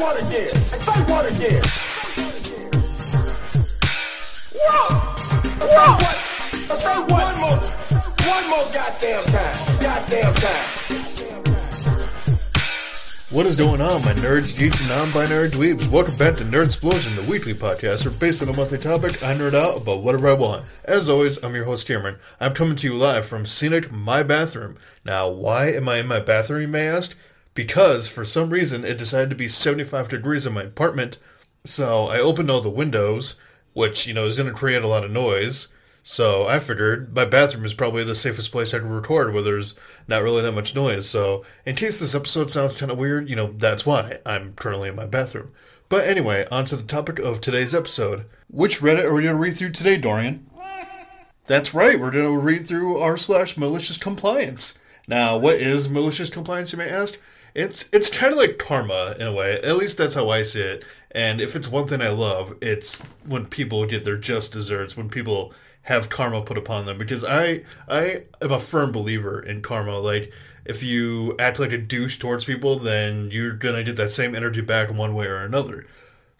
what again? Say what again? Whoa! Whoa! Say? One more. One more goddamn time. Goddamn time. What is going on, my nerds, geeks, and non-binary dweebs? Welcome back to Nerd Explosion, the weekly podcast where based on a monthly topic, I nerd out about whatever I want. As always, I'm your host, Cameron. I'm coming to you live from scenic My Bathroom. Now, why am I in my bathroom, you may ask? Because, for some reason, it decided to be 75 degrees in my apartment, so I opened all the windows, which, you know, is going to create a lot of noise. So I figured my bathroom is probably the safest place I could record where there's not really that much noise. So in case this episode sounds kind of weird, you know, that's why I'm currently in my bathroom. But anyway, on to the topic of today's episode. Which Reddit are we going to read through today, Dorian? That's right, we're going to read through r slash malicious compliance. Now, what is malicious compliance, you may ask? It's it's kind of like karma in a way. At least that's how I see it. And if it's one thing I love, it's when people get their just desserts, when people have karma put upon them because I I am a firm believer in karma. Like if you act like a douche towards people, then you're gonna get that same energy back in one way or another.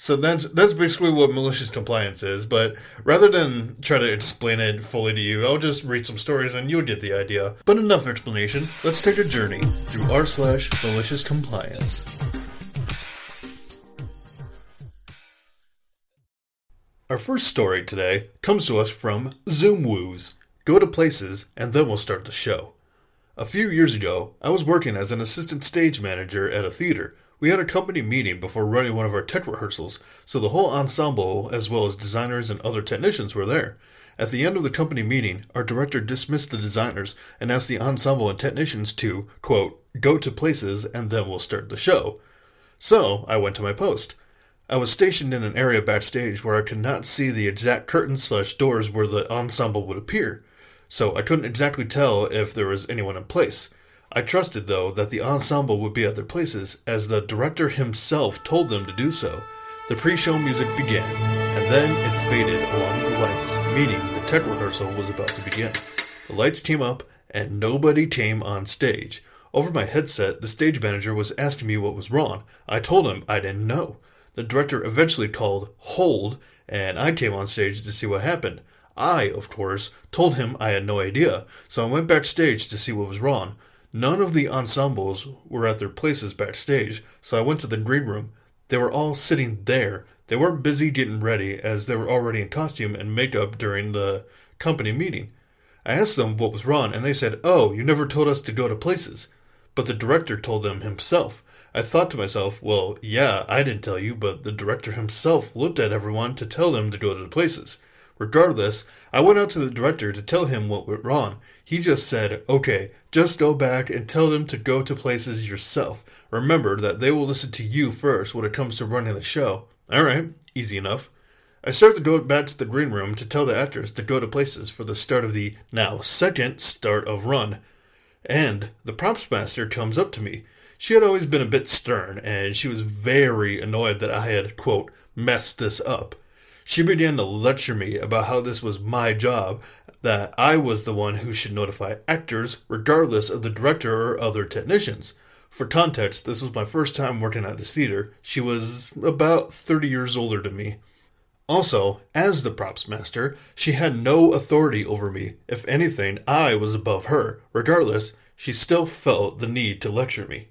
So that's that's basically what malicious compliance is. But rather than try to explain it fully to you, I'll just read some stories and you'll get the idea. But enough explanation. Let's take a journey through r slash malicious compliance. Our first story today comes to us from ZoomWoos. Go to places and then we'll start the show. A few years ago, I was working as an assistant stage manager at a theater. We had a company meeting before running one of our tech rehearsals, so the whole ensemble, as well as designers and other technicians, were there. At the end of the company meeting, our director dismissed the designers and asked the ensemble and technicians to, quote, go to places and then we'll start the show. So I went to my post. I was stationed in an area backstage where I could not see the exact curtains slash doors where the ensemble would appear, so I couldn't exactly tell if there was anyone in place. I trusted, though, that the ensemble would be at their places, as the director himself told them to do so. The pre show music began, and then it faded along with the lights, meaning the tech rehearsal was about to begin. The lights came up, and nobody came on stage. Over my headset, the stage manager was asking me what was wrong. I told him I didn't know. The director eventually called hold, and I came on stage to see what happened. I, of course, told him I had no idea, so I went backstage to see what was wrong. None of the ensembles were at their places backstage, so I went to the green room. They were all sitting there. They weren't busy getting ready, as they were already in costume and makeup during the company meeting. I asked them what was wrong, and they said, Oh, you never told us to go to places. But the director told them himself. I thought to myself, well, yeah, I didn't tell you, but the director himself looked at everyone to tell them to go to the places. Regardless, I went out to the director to tell him what went wrong. He just said, okay, just go back and tell them to go to places yourself. Remember that they will listen to you first when it comes to running the show. Alright, easy enough. I started to go back to the green room to tell the actors to go to places for the start of the now second start of run. And the props master comes up to me. She had always been a bit stern, and she was very annoyed that I had, quote, messed this up. She began to lecture me about how this was my job, that I was the one who should notify actors, regardless of the director or other technicians. For context, this was my first time working at this theater. She was about 30 years older than me. Also, as the props master, she had no authority over me. If anything, I was above her. Regardless, she still felt the need to lecture me.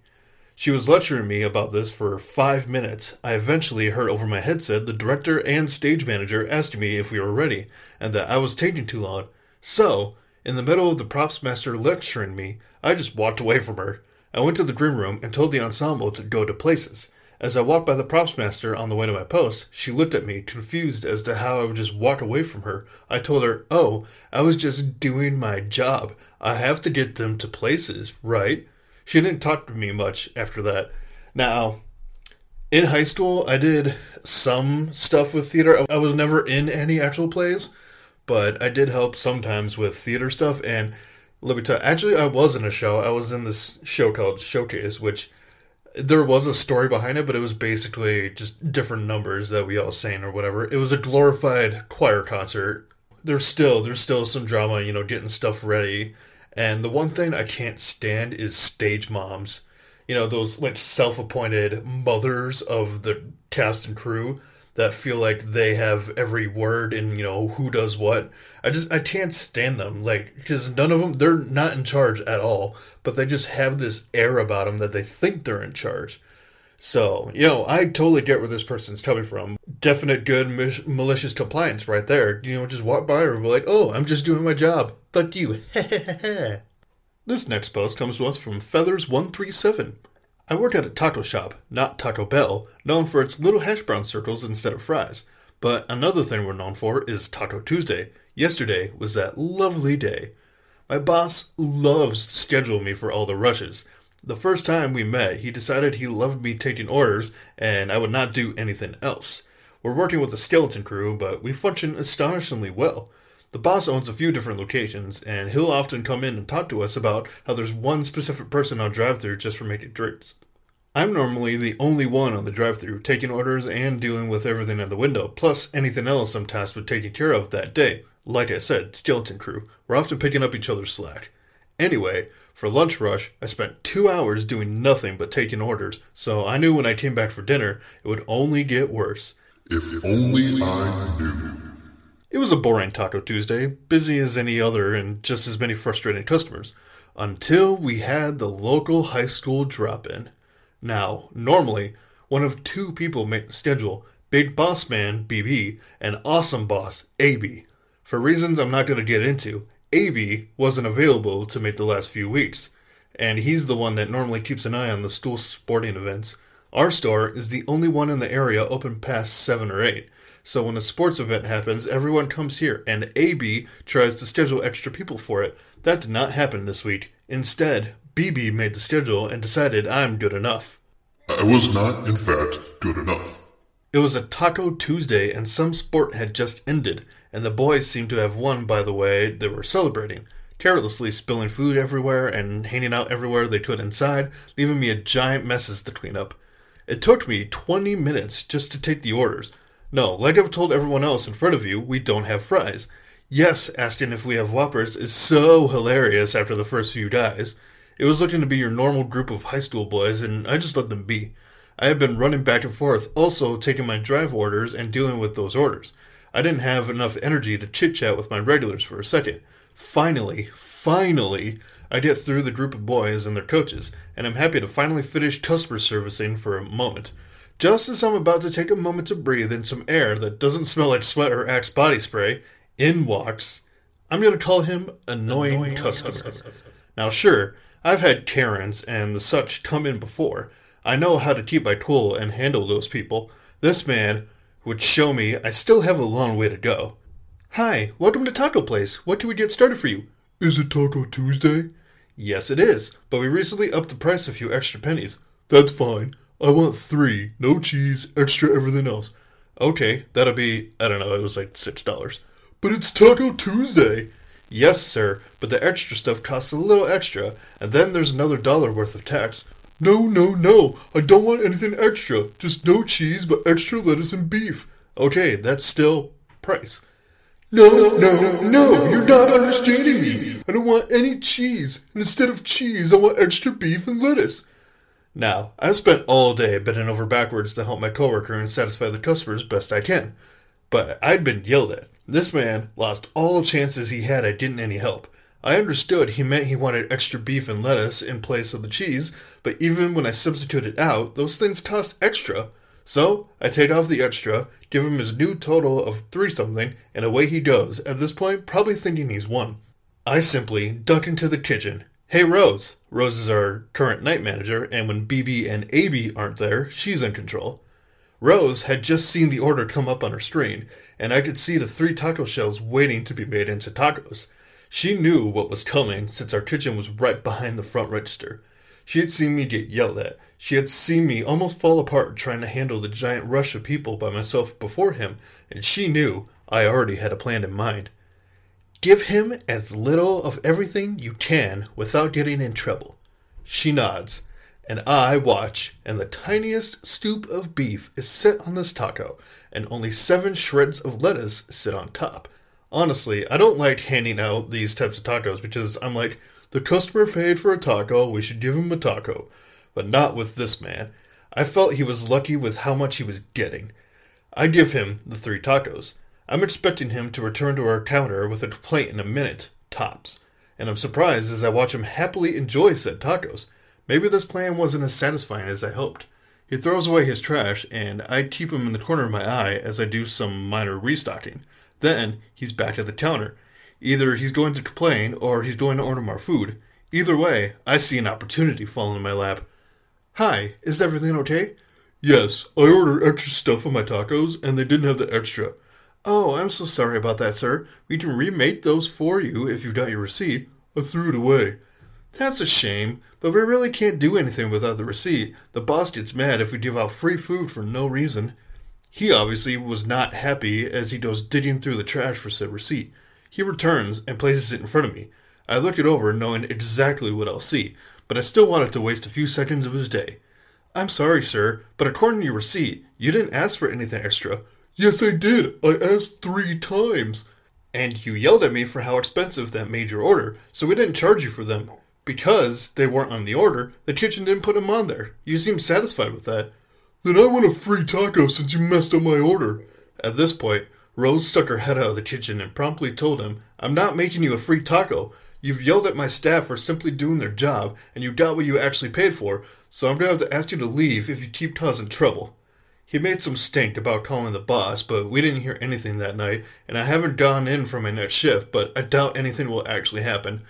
She was lecturing me about this for five minutes. I eventually heard over my headset the director and stage manager asking me if we were ready, and that I was taking too long. So, in the middle of the props master lecturing me, I just walked away from her. I went to the green room and told the ensemble to go to places. As I walked by the props master on the way to my post, she looked at me, confused as to how I would just walk away from her. I told her, Oh, I was just doing my job. I have to get them to places, right? She didn't talk to me much after that. Now, in high school, I did some stuff with theater. I was never in any actual plays, but I did help sometimes with theater stuff. And let me tell you, actually, I was in a show. I was in this show called Showcase, which there was a story behind it, but it was basically just different numbers that we all sang or whatever. It was a glorified choir concert. There's still there's still some drama, you know, getting stuff ready and the one thing I can't stand is stage moms. you know, those like self-appointed mothers of the cast and crew that feel like they have every word and you know who does what. I just I can't stand them like because none of them they're not in charge at all, but they just have this air about them that they think they're in charge. So, you know, I totally get where this person's coming from. Definite good malicious compliance right there. You know, just walk by and be like, oh, I'm just doing my job. Fuck you. this next post comes to us from Feathers137. I work at a taco shop, not Taco Bell, known for its little hash brown circles instead of fries. But another thing we're known for is Taco Tuesday. Yesterday was that lovely day. My boss loves to schedule me for all the rushes. The first time we met, he decided he loved me taking orders and I would not do anything else. We're working with a skeleton crew, but we function astonishingly well. The boss owns a few different locations, and he'll often come in and talk to us about how there's one specific person on drive through just for making drinks. I'm normally the only one on the drive through, taking orders and dealing with everything at the window, plus anything else I'm tasked with taking care of that day. Like I said, skeleton crew. We're often picking up each other's slack. Anyway, for lunch rush, I spent two hours doing nothing but taking orders, so I knew when I came back for dinner, it would only get worse. If only I knew. It was a boring Taco Tuesday, busy as any other and just as many frustrating customers, until we had the local high school drop in. Now, normally, one of two people make the schedule Big Boss Man, BB, and Awesome Boss, AB. For reasons I'm not going to get into, AB wasn't available to make the last few weeks, and he's the one that normally keeps an eye on the school sporting events. Our store is the only one in the area open past 7 or 8, so when a sports event happens, everyone comes here, and AB tries to schedule extra people for it. That did not happen this week. Instead, BB made the schedule and decided I'm good enough. I was not, in fact, good enough. It was a Taco Tuesday, and some sport had just ended, and the boys seemed to have won by the way they were celebrating, carelessly spilling food everywhere and handing out everywhere they could inside, leaving me a giant messes to clean up. It took me 20 minutes just to take the orders. No, like I've told everyone else in front of you, we don't have fries. Yes, asking if we have Whoppers is so hilarious after the first few guys. It was looking to be your normal group of high school boys, and I just let them be. I have been running back and forth, also taking my drive orders and dealing with those orders. I didn't have enough energy to chit chat with my regulars for a second. Finally, finally, I get through the group of boys and their coaches, and I'm happy to finally finish customer servicing for a moment. Just as I'm about to take a moment to breathe in some air that doesn't smell like sweat or Axe body spray, in walks, I'm going to call him Annoying, annoying customer. customer. Now, sure, I've had Karens and the such come in before. I know how to keep my cool and handle those people. This man would show me I still have a long way to go. Hi, welcome to Taco Place. What can we get started for you? Is it Taco Tuesday? Yes, it is, but we recently upped the price a few extra pennies. That's fine. I want three, no cheese, extra everything else. Okay, that'll be, I don't know, it was like $6. But it's Taco Tuesday. Yes, sir, but the extra stuff costs a little extra, and then there's another dollar worth of tax. No, no, no. I don't want anything extra. Just no cheese, but extra lettuce and beef. Okay, that's still price. No, no, no, no, you're not understanding me. I don't want any cheese. Instead of cheese, I want extra beef and lettuce. Now, I spent all day bending over backwards to help my coworker and satisfy the customers best I can. But I'd been yelled at. This man lost all chances he had at getting any help. I understood he meant he wanted extra beef and lettuce in place of the cheese, but even when I substituted out, those things cost extra. So I take off the extra, give him his new total of three something, and away he goes, at this point probably thinking he's won. I simply duck into the kitchen. Hey Rose! Rose is our current night manager, and when BB and AB aren't there, she's in control. Rose had just seen the order come up on her screen, and I could see the three taco shells waiting to be made into tacos. She knew what was coming since our kitchen was right behind the front register. She had seen me get yelled at. She had seen me almost fall apart trying to handle the giant rush of people by myself before him, and she knew I already had a plan in mind. Give him as little of everything you can without getting in trouble. She nods and I watch, and the tiniest scoop of beef is set on this taco, and only seven shreds of lettuce sit on top. Honestly, I don't like handing out these types of tacos because I'm like, the customer paid for a taco, we should give him a taco. but not with this man. I felt he was lucky with how much he was getting. I give him the three tacos. I'm expecting him to return to our counter with a complaint in a minute, tops. And I'm surprised as I watch him happily enjoy said tacos. Maybe this plan wasn't as satisfying as I hoped. He throws away his trash, and I keep him in the corner of my eye as I do some minor restocking. Then he's back at the counter. Either he's going to complain or he's going to order more food. Either way, I see an opportunity fall in my lap. Hi, is everything okay? Yes, I ordered extra stuff on my tacos, and they didn't have the extra. Oh, I'm so sorry about that, sir. We can remake those for you if you've got your receipt. I threw it away. That's a shame, but we really can't do anything without the receipt. The boss gets mad if we give out free food for no reason. He obviously was not happy as he goes digging through the trash for said receipt. He returns and places it in front of me. I look it over knowing exactly what I'll see, but I still wanted to waste a few seconds of his day. I'm sorry, sir, but according to your receipt, you didn't ask for anything extra. Yes, I did. I asked three times. And you yelled at me for how expensive that made your order, so we didn't charge you for them. Because they weren't on the order, the kitchen didn't put them on there. You seemed satisfied with that. Then I want a free taco since you messed up my order. At this point, Rose stuck her head out of the kitchen and promptly told him, I'm not making you a free taco. You've yelled at my staff for simply doing their job, and you got what you actually paid for, so I'm to have to ask you to leave if you keep causing trouble. He made some stink about calling the boss, but we didn't hear anything that night, and I haven't gone in for my next shift, but I doubt anything will actually happen.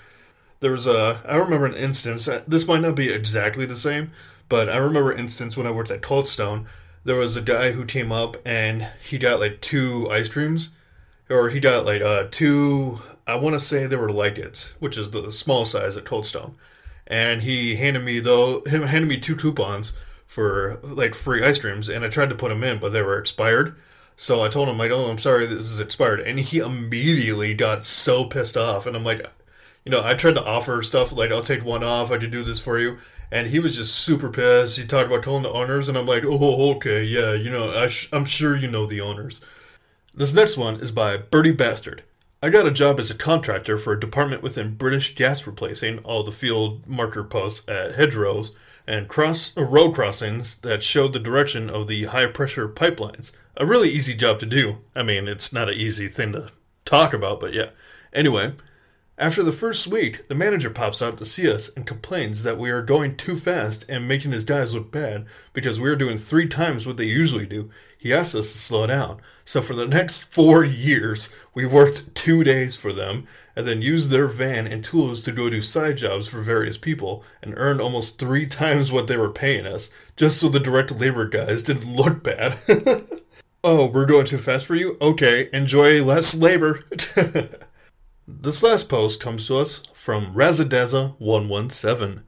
There was a, I remember an instance, uh, this might not be exactly the same, but I remember instance when I worked at Cold Stone, there was a guy who came up and he got like two ice creams, or he got like uh, two, I want to say they were Lickits, which is the small size at Cold Stone. And he handed me though, him handed me two coupons for like free ice creams, and I tried to put them in, but they were expired. So I told him, like, oh, I'm sorry, this is expired. And he immediately got so pissed off. And I'm like, you know, I tried to offer stuff like, I'll take one off, I could do this for you and he was just super pissed. He talked about calling the owners, and I'm like, oh, okay, yeah, you know, I sh- I'm sure you know the owners. This next one is by Bertie Bastard. I got a job as a contractor for a department within British Gas replacing all the field marker posts at hedgerows and cross uh, road crossings that showed the direction of the high pressure pipelines. A really easy job to do. I mean, it's not an easy thing to talk about, but yeah. Anyway, after the first week, the manager pops out to see us and complains that we are going too fast and making his guys look bad because we are doing three times what they usually do. He asks us to slow down. So for the next four years, we worked two days for them and then used their van and tools to go do side jobs for various people and earned almost three times what they were paying us just so the direct labor guys didn't look bad. oh, we're going too fast for you? Okay, enjoy less labor. This last post comes to us from Razadaza117.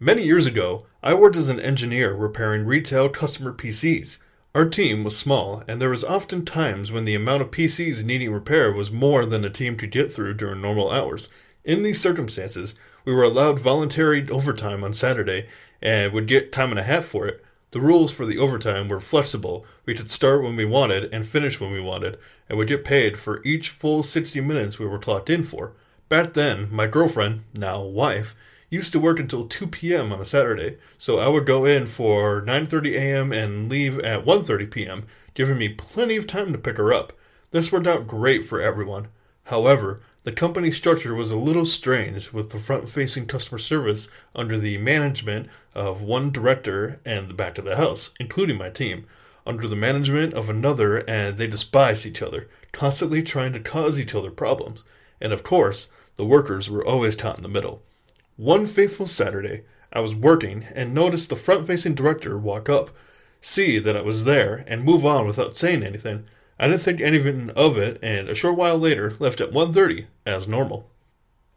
Many years ago, I worked as an engineer repairing retail customer PCs. Our team was small, and there was often times when the amount of PCs needing repair was more than the team could get through during normal hours. In these circumstances, we were allowed voluntary overtime on Saturday and would get time and a half for it. The rules for the overtime were flexible. We could start when we wanted and finish when we wanted, and we'd get paid for each full 60 minutes we were clocked in for. Back then, my girlfriend, now wife, used to work until 2 p.m. on a Saturday, so I would go in for 9:30 a.m. and leave at 1:30 p.m., giving me plenty of time to pick her up. This worked out great for everyone. However, the company structure was a little strange, with the front facing customer service under the management of one director and the back of the house, including my team, under the management of another, and they despised each other, constantly trying to cause each other problems. And of course, the workers were always caught in the middle. One fateful Saturday, I was working and noticed the front facing director walk up, see that I was there, and move on without saying anything. I didn't think anything of it, and a short while later left at 1.30 as normal.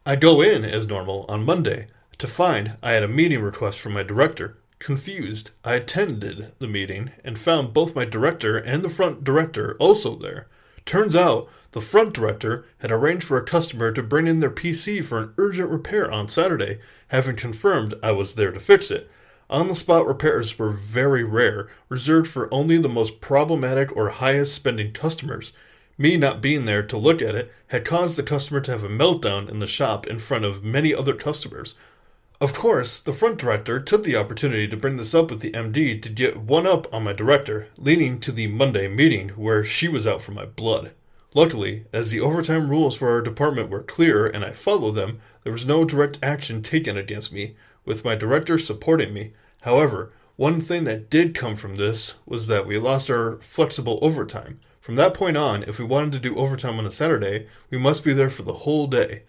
I go in as normal on Monday to find I had a meeting request from my director. Confused, I attended the meeting and found both my director and the front director also there. Turns out the front director had arranged for a customer to bring in their PC for an urgent repair on Saturday, having confirmed I was there to fix it. On the spot repairs were very rare, reserved for only the most problematic or highest spending customers. Me not being there to look at it had caused the customer to have a meltdown in the shop in front of many other customers. Of course, the front director took the opportunity to bring this up with the MD to get one up on my director, leading to the Monday meeting where she was out for my blood. Luckily, as the overtime rules for our department were clear and I followed them, there was no direct action taken against me, with my director supporting me. However, one thing that did come from this was that we lost our flexible overtime. From that point on, if we wanted to do overtime on a Saturday, we must be there for the whole day.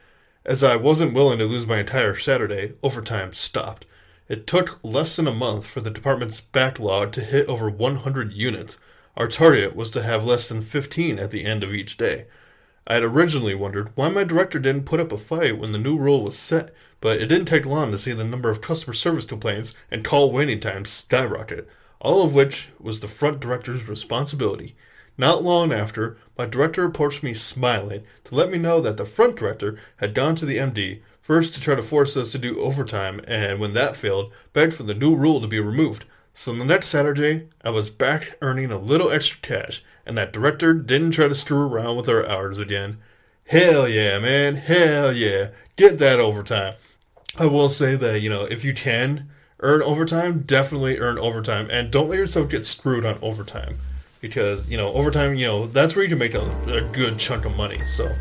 As I wasn't willing to lose my entire Saturday, overtime stopped. It took less than a month for the department's backlog to hit over 100 units. Our target was to have less than 15 at the end of each day. I had originally wondered why my director didn't put up a fight when the new rule was set, but it didn't take long to see the number of customer service complaints and call waiting times skyrocket, all of which was the front director's responsibility. Not long after, my director approached me smiling to let me know that the front director had gone to the MD, first to try to force us to do overtime, and when that failed, begged for the new rule to be removed. So the next Saturday, I was back earning a little extra cash, and that director didn't try to screw around with our hours again. Hell yeah, man. Hell yeah. Get that overtime. I will say that, you know, if you can earn overtime, definitely earn overtime. And don't let yourself get screwed on overtime. Because, you know, overtime, you know, that's where you can make a, a good chunk of money. So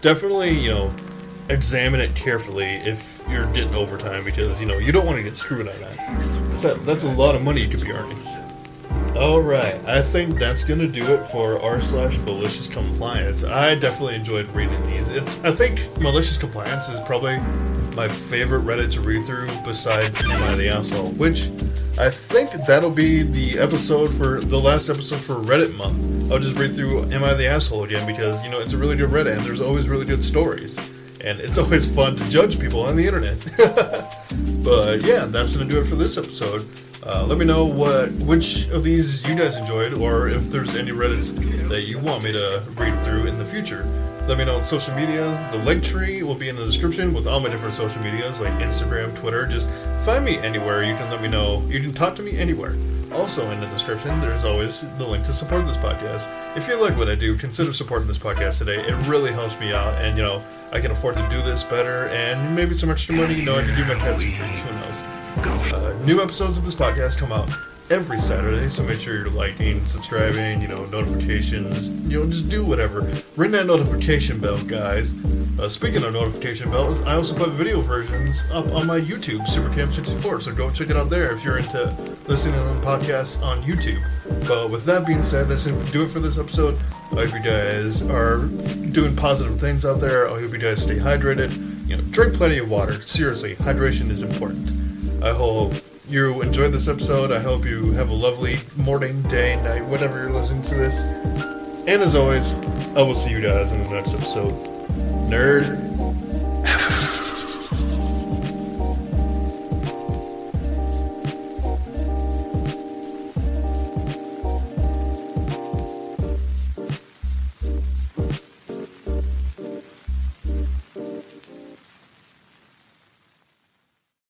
definitely, you know, examine it carefully if you're getting overtime because, you know, you don't want to get screwed on that. That, that's a lot of money you could be earning. Alright, I think that's gonna do it for r slash malicious compliance. I definitely enjoyed reading these. It's I think malicious compliance is probably my favorite Reddit to read through besides Am I the Asshole, which I think that'll be the episode for the last episode for Reddit month. I'll just read through Am I the Asshole again because you know it's a really good Reddit and there's always really good stories. And it's always fun to judge people on the internet. but yeah, that's gonna do it for this episode. Uh, let me know what which of these you guys enjoyed, or if there's any Reddits that you want me to read through in the future. Let me know on social medias. The Linktree will be in the description with all my different social medias like Instagram, Twitter. Just find me anywhere. You can let me know. You can talk to me anywhere. Also, in the description, there's always the link to support this podcast. If you like what I do, consider supporting this podcast today. It really helps me out, and you know, I can afford to do this better, and maybe some extra money. You know, I can do my pets some treats. Who knows? Uh, new episodes of this podcast come out every Saturday, so make sure you're liking, subscribing, you know, notifications, you know, just do whatever. Ring that notification bell, guys. Uh, speaking of notification bells, I also put video versions up on my YouTube, SuperCam64, so go check it out there if you're into listening to podcasts on YouTube. But with that being said, that's going to do it for this episode. I hope you guys are doing positive things out there. I hope you guys stay hydrated. You know, drink plenty of water. Seriously, hydration is important. I hope you enjoyed this episode. I hope you have a lovely morning, day, night, whatever you're listening to this. And as always, I will see you guys in the next episode. Nerd